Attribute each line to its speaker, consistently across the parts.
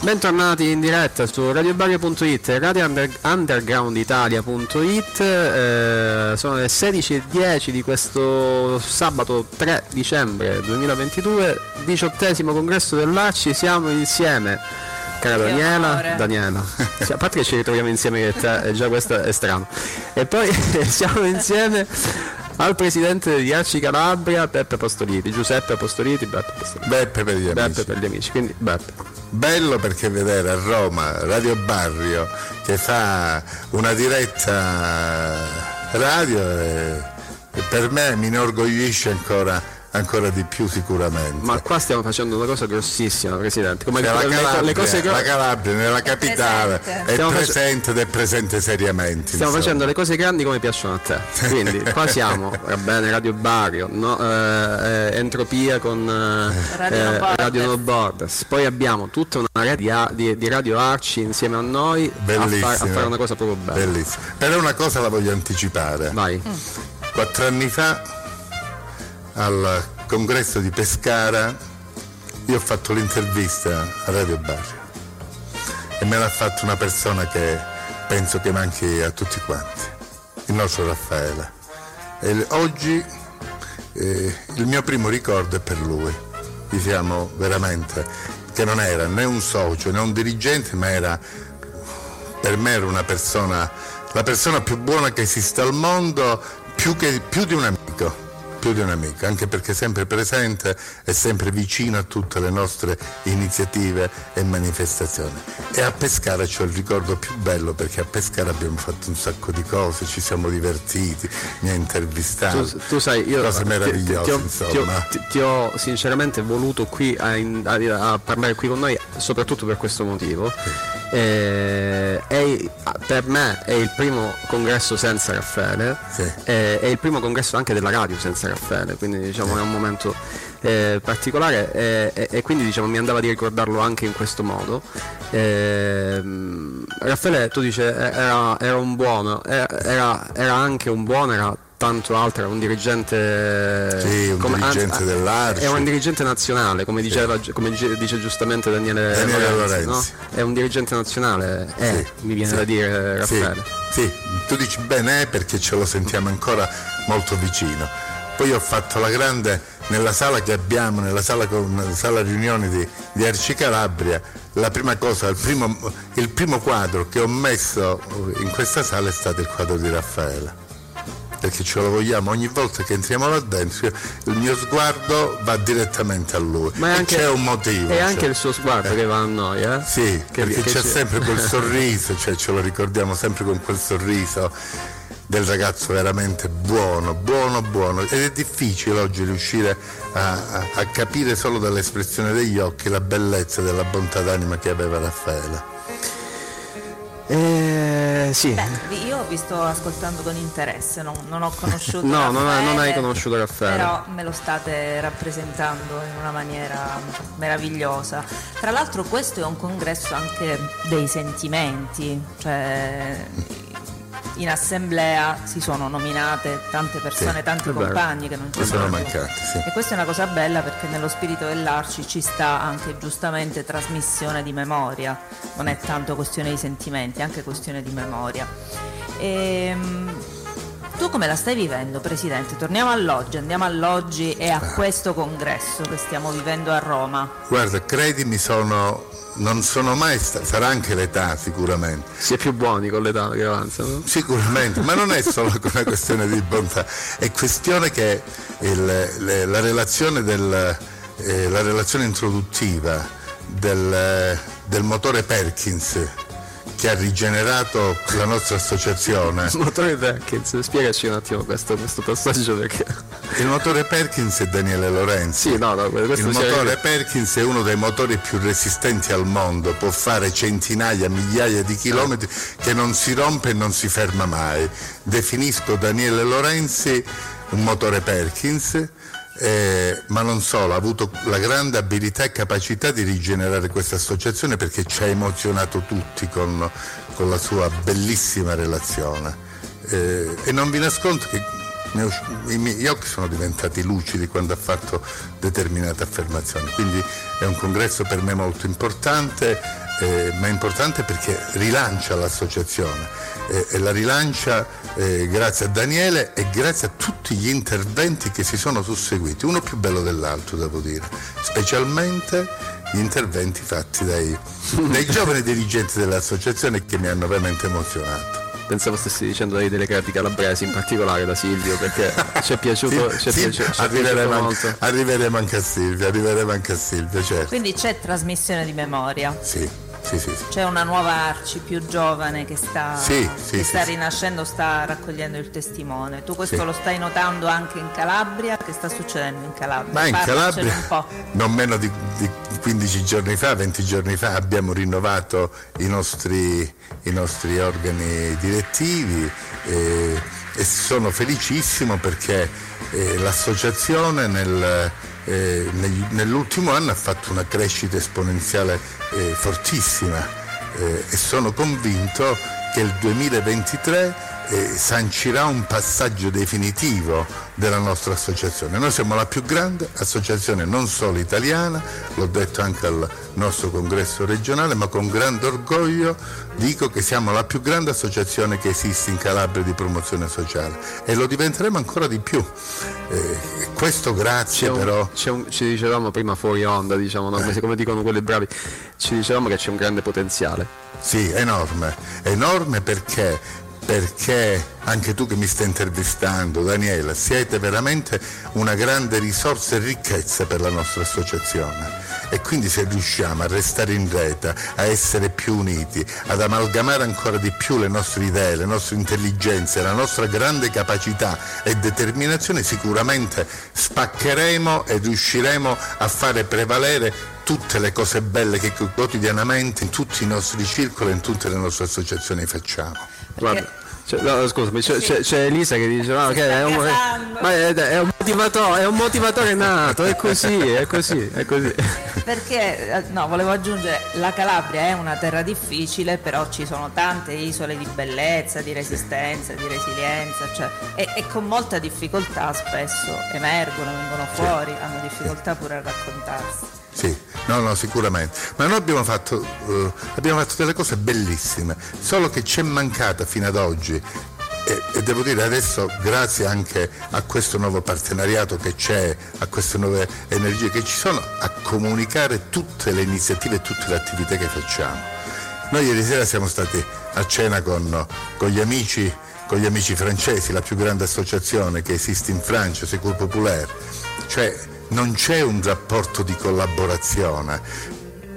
Speaker 1: Bentornati in diretta su radiobario.it e radioundergrounditalia.it eh, Sono le 16.10 di questo sabato 3 dicembre 2022 Diciottesimo congresso dell'ACI, siamo insieme Cara Daniela, Daniela, a parte che ci ritroviamo insieme che te, già questo è strano. E poi siamo insieme al presidente di Arci Calabria, Peppe Apostoliti, Giuseppe Apostoliti, Beppe Apostoliti
Speaker 2: Beppe per gli amici.
Speaker 1: Beppe per gli amici, quindi Beppe
Speaker 2: Bello perché vedere a Roma Radio Barrio che fa una diretta radio e, e per me mi inorgoglisce ancora, ancora di più sicuramente.
Speaker 1: Ma qua stiamo facendo una cosa grossissima, Presidente. Come
Speaker 2: Cioè, la, Calabria,
Speaker 1: le cose gro-
Speaker 2: la Calabria nella capitale
Speaker 3: presente.
Speaker 2: è
Speaker 1: Stiamo face-
Speaker 2: presente ed è presente seriamente.
Speaker 1: Stiamo
Speaker 2: insomma.
Speaker 1: facendo le cose grandi come piacciono a te. Quindi qua siamo, va bene, Radio Barrio, no, eh, eh, Entropia con eh,
Speaker 3: Radio
Speaker 1: eh,
Speaker 3: No Borders.
Speaker 1: Radio No Borders. Poi abbiamo tutta una rete di, a- di- di Radio Arci insieme a noi a, far- a fare una cosa proprio bella.
Speaker 2: Bellissimo. Però una cosa la voglio anticipare.
Speaker 1: Vai.
Speaker 2: Quattro anni fa al congresso di Pescara io ho fatto l'intervista a Radio Barrio e me l'ha fatta una persona che penso che manchi a tutti quanti, il nostro Raffaele. E oggi eh, il mio primo ricordo è per lui, diciamo veramente, che non era né un socio né un dirigente, ma era per me era una persona, la persona più buona che esiste al mondo, più, che- più di un amico, più di un amico, anche perché è sempre presente e sempre vicino a tutte le nostre iniziative e manifestazioni. E a Pescara c'ho il ricordo più bello perché a Pescara abbiamo fatto un sacco di cose, ci siamo divertiti, mi ha intervistato,
Speaker 1: Tu, tu sai, io
Speaker 2: cose meravigliose
Speaker 1: ti, ti ho-
Speaker 2: insomma.
Speaker 1: ti- ti ho sinceramente voluto qui a, a- a parlare qui con noi soprattutto per questo motivo. Eh, è- per me è il primo congresso senza Raffaele,
Speaker 2: Sì.
Speaker 1: eh, è il primo congresso anche della radio senza Raffaele, quindi diciamo è un momento eh, particolare eh, e, quindi diciamo, mi andava di ricordarlo anche in questo modo. Ehm, Raffaele tu dici era, era un buono, era, era- era anche un buono, era tanto altro, era un dirigente
Speaker 2: Sì, un dirigente dell'Arci.
Speaker 1: Era un dirigente nazionale, come, diceva, come dice, dice giustamente Daniele,
Speaker 2: Daniele
Speaker 1: Lorenzi,
Speaker 2: Lorenzi.
Speaker 1: no? È un dirigente nazionale, eh,
Speaker 2: Sì,
Speaker 1: mi viene
Speaker 2: sì,
Speaker 1: da dire
Speaker 2: sì,
Speaker 1: Raffaele.
Speaker 2: Sì, tu dici bene eh, perché ce lo sentiamo ancora molto vicino. Poi ho fatto la grande, nella sala che abbiamo, nella sala, nella sala riunioni di, di Arci Calabria, la prima cosa, il primo, il primo quadro che ho messo in questa sala è stato il quadro di Raffaele. Perché ce lo vogliamo ogni volta che entriamo là dentro, il mio sguardo va direttamente a lui.
Speaker 1: Ma anche,
Speaker 2: c'è un motivo.
Speaker 1: è
Speaker 2: cioè.
Speaker 1: anche il suo sguardo che va a noi, eh?
Speaker 2: Sì,
Speaker 1: Che-
Speaker 2: perché
Speaker 1: che
Speaker 2: c'è
Speaker 1: ci-
Speaker 2: sempre quel sorriso, cioè ce lo ricordiamo sempre con quel sorriso del ragazzo veramente buono, buono, buono. Ed è difficile oggi riuscire a, a- a capire solo dall'espressione degli occhi la bellezza della bontà d'anima che aveva Raffaele.
Speaker 1: Eh, sì.
Speaker 3: Beh, io vi sto ascoltando con interesse, non, non ho conosciuto
Speaker 1: No, non hai- non hai conosciuto Raffaele.
Speaker 3: Però me lo state rappresentando in una maniera meravigliosa. Tra l'altro questo è un congresso anche dei sentimenti, cioè in assemblea si sono nominate tante persone,
Speaker 2: Sì,
Speaker 3: tanti compagni che non ci
Speaker 2: sono mancati, sì.
Speaker 3: E questa è una cosa bella perché nello spirito dell'Arci ci sta anche giustamente trasmissione di memoria, non è tanto questione di sentimenti, è anche questione di memoria. Ehm, tu come la stai vivendo, Presidente? Torniamo all'oggi, andiamo all'oggi e a questo congresso che stiamo vivendo a Roma.
Speaker 2: Guarda, credimi, sono, non sono mai stato, sarà anche l'età sicuramente,
Speaker 1: Si è più buoni con l'età che avanza, no?
Speaker 2: Sicuramente, ma non è solo una questione di bontà, è questione che il- le- la, relazione del- eh, la relazione introduttiva del, del motore Perkins che ha rigenerato la nostra associazione.
Speaker 1: Motore Perkins, spiegaci un attimo questo, questo passaggio perché...
Speaker 2: Il motore Perkins è Daniele Lorenzi.
Speaker 1: Sì, no, no,
Speaker 2: Il motore Perkins è uno dei motori più resistenti al mondo, può fare centinaia, migliaia di chilometri che non si rompe e non si ferma mai. Definisco Daniele Lorenzi un motore Perkins, eh, ma non solo, ha avuto la grande abilità e capacità di rigenerare questa associazione perché ci ha emozionato tutti con, con la sua bellissima relazione. Eh, e non vi nascondo che i miei occhi sono diventati lucidi quando ha fatto determinate affermazioni. Quindi è un congresso per me molto importante eh, ma è importante perché rilancia l'associazione eh, e la rilancia eh, grazie a Daniele e grazie a tutti gli interventi che si sono susseguiti, uno più bello dell'altro devo dire, specialmente gli interventi fatti dai, dai giovani dirigenti dell'associazione che mi hanno veramente emozionato.
Speaker 1: Pensavo stessi dicendo dai delegati calabresi, in particolare da Silvio, perché ci è piaciuto,
Speaker 2: Sì,
Speaker 1: ci è
Speaker 2: sì,
Speaker 1: piaciuto, ci
Speaker 2: arriveremo,
Speaker 1: piaciuto
Speaker 2: anche,
Speaker 1: molto.
Speaker 2: arriveremo anche a Silvia, arriveremo anche a Silvia, certo.
Speaker 3: Quindi c'è trasmissione di memoria.
Speaker 2: Sì, sì, sì, sì.
Speaker 3: C'è una nuova Arci più giovane che sta, che sta rinascendo, sta raccogliendo il testimone. Tu questo lo stai notando anche in Calabria? Che sta succedendo in Calabria?
Speaker 2: Ma in
Speaker 3: Parlacene
Speaker 2: Calabria, non meno di, di 15 giorni fa, 20 giorni fa, abbiamo rinnovato i nostri, i nostri organi direttivi eh, e sono felicissimo perché eh, l'associazione nel, eh, nell'ultimo anno ha fatto una crescita esponenziale eh, fortissima eh, e sono convinto che il 2023 eh, sancirà un passaggio definitivo della nostra associazione. Noi siamo la più grande associazione non solo italiana, l'ho detto anche al nostro congresso regionale, ma con grande orgoglio dico che siamo la più grande associazione che esiste in Calabria di promozione sociale e lo diventeremo ancora di più. Eh, questo grazie
Speaker 1: un-
Speaker 2: però
Speaker 1: un- ci dicevamo prima fuori onda, diciamo, no? come, come dicono quelli bravi, ci dicevamo che c'è un grande potenziale.
Speaker 2: Sì, enorme, enorme perché, perché anche tu che mi stai intervistando, Daniela, siete veramente una grande risorsa e ricchezza per la nostra associazione. E quindi se riusciamo a restare in rete, a essere più uniti, ad amalgamare ancora di più le nostre idee, le nostre intelligenze, la nostra grande capacità e determinazione, sicuramente spaccheremo e riusciremo a fare prevalere tutte le cose belle che quotidianamente in tutti i nostri circoli e in tutte le nostre associazioni facciamo.
Speaker 1: Guarda, c'è- no, scusami, c'è, c'è- c'è Elisa che dice no, che è, un, è, è un motivatore, è un motivatore nato, è così, è così, è così.
Speaker 3: Perché, eh, no, volevo aggiungere, la Calabria è una terra difficile, però ci sono tante isole di bellezza, di resistenza, di resilienza, cioè, e, e con molta difficoltà spesso emergono, vengono fuori, hanno difficoltà pure a raccontarsi.
Speaker 2: Sì, no, no, sicuramente. Ma noi abbiamo fatto, eh, abbiamo fatto delle cose bellissime, solo che ci è mancata fino ad oggi. E, e devo dire adesso, grazie anche a questo nuovo partenariato che c'è, a queste nuove energie che ci sono, a comunicare tutte le iniziative e tutte le attività che facciamo. Noi ieri sera siamo stati a cena con, con gli amici con gli amici francesi, la più grande associazione che esiste in Francia, Secours Populaire. Cioè non c'è un rapporto di collaborazione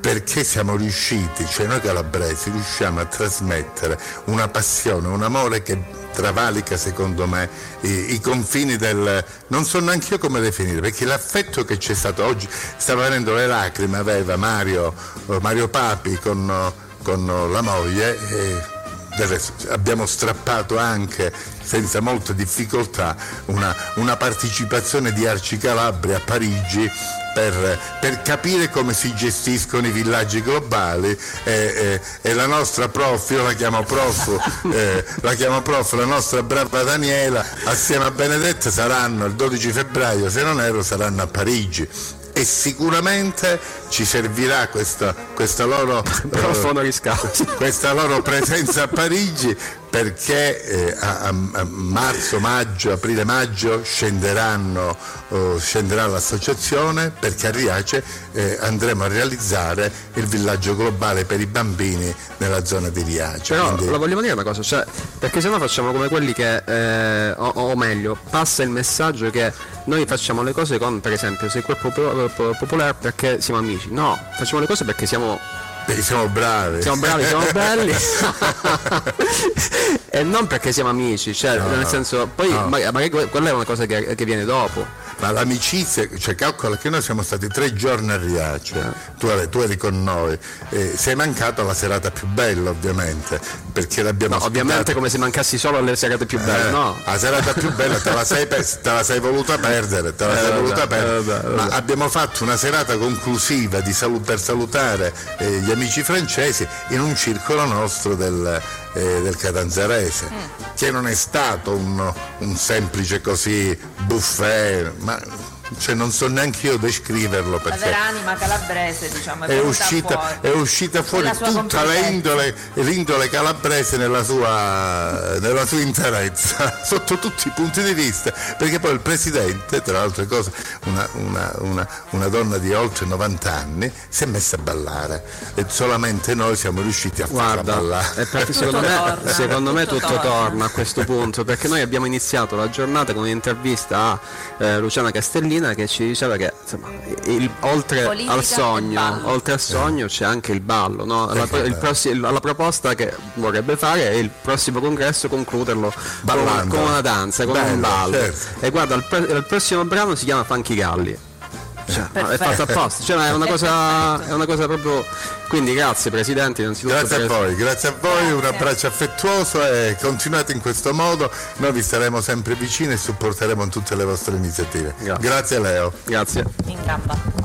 Speaker 2: perché siamo riusciti, cioè noi calabresi riusciamo a trasmettere una passione, un amore che travalica secondo me i, i confini del... non so neanche io come definire, perché l'affetto che c'è stato oggi, stava venendo le lacrime, aveva Mario, eh, Mario Papi con, con la moglie. E, resto, abbiamo strappato anche senza molta difficoltà una, una partecipazione di Arci Calabria a Parigi per, per capire come si gestiscono i villaggi globali e, e- e la nostra prof, io la chiamo prof, eh, la chiamo prof, la nostra brava Daniela assieme a Benedetta saranno il 12 febbraio, se non erro saranno a Parigi. E sicuramente ci servirà questa, questa loro eh, questa loro presenza a Parigi perché eh, a, a- marzo, maggio, aprile, maggio scenderanno, oh, scenderà l'associazione perché a Riace eh, andremo a realizzare il villaggio globale per i bambini nella zona di Riace.
Speaker 1: Però
Speaker 2: Quindi-
Speaker 1: la vogliamo dire una cosa, cioè, perché se no facciamo come quelli che, eh, o, o meglio, passa il messaggio che noi facciamo le cose con, per esempio, se quel po- popolare perché siamo amici. No, facciamo le cose perché siamo,
Speaker 2: perché siamo bravi.
Speaker 1: siamo bravi, siamo belli. e non perché siamo amici, cioè,
Speaker 2: No,
Speaker 1: nel senso, poi
Speaker 2: No.
Speaker 1: magari, magari que- quella è una cosa che, che viene dopo.
Speaker 2: Ma l'amicizia, cioè calcola che noi siamo stati tre giorni a Riace,
Speaker 1: Eh.
Speaker 2: tu, eri- tu eri con noi, eh, sei mancato la serata più bella ovviamente, perché l'abbiamo
Speaker 1: No, ovviamente come se mancassi solo alle serate più belle,
Speaker 2: Eh,
Speaker 1: no?
Speaker 2: La serata più bella te la sei, pe- te la sei voluta perdere, te la
Speaker 1: Eh,
Speaker 2: sei
Speaker 1: vabbè,
Speaker 2: voluta
Speaker 1: eh,
Speaker 2: perdere.
Speaker 1: vabbè,
Speaker 2: Ma
Speaker 1: vabbè.
Speaker 2: abbiamo fatto una serata conclusiva di salu- per salutare eh, gli amici francesi in un circolo nostro del, eh, del Catanzarese, che non è stato un, un semplice così buffet, ma cioè non so neanche io descriverlo
Speaker 3: La
Speaker 2: perché
Speaker 3: vera anima calabrese, diciamo, è,
Speaker 2: è uscita,
Speaker 3: fuori.
Speaker 2: è uscita fuori tutta l'indole, l'indole calabrese nella sua, nella sua interezza, sotto tutti i punti di vista, perché poi il presidente, tra le altre cose, una, una- una- una donna di oltre 90 anni, si è messa a ballare e solamente noi siamo riusciti a farla
Speaker 1: Guarda,
Speaker 2: ballare.
Speaker 1: secondo
Speaker 3: Tutto
Speaker 1: me,
Speaker 3: torna,
Speaker 1: secondo me
Speaker 3: tutto
Speaker 1: tutto torna.
Speaker 3: torna.
Speaker 1: a questo punto, perché noi abbiamo iniziato la giornata con un'intervista a eh, Luciana Castellina che ci diceva che insomma, il- oltre
Speaker 3: Politica
Speaker 1: al sogno, oltre al sogno c'è anche il ballo, no? la, il prossi- la proposta che vorrebbe fare è il prossimo congresso concluderlo con,
Speaker 2: Ballando.
Speaker 1: con una danza, con un
Speaker 2: Bello,
Speaker 1: ballo.
Speaker 2: certo.
Speaker 1: E guarda, il, il prossimo brano si chiama Funky Galli. Cioè, è fatto apposta, cioè, è, una cosa, è una cosa proprio. Quindi grazie Presidente, innanzitutto.
Speaker 2: Grazie a
Speaker 1: per-
Speaker 2: voi, grazie a voi, un
Speaker 3: Grazie.
Speaker 2: abbraccio affettuoso e continuate in questo modo, noi vi staremo sempre vicini e supporteremo in tutte le vostre iniziative.
Speaker 1: Grazie.
Speaker 2: Grazie Leo.
Speaker 1: Grazie.
Speaker 3: In gamba.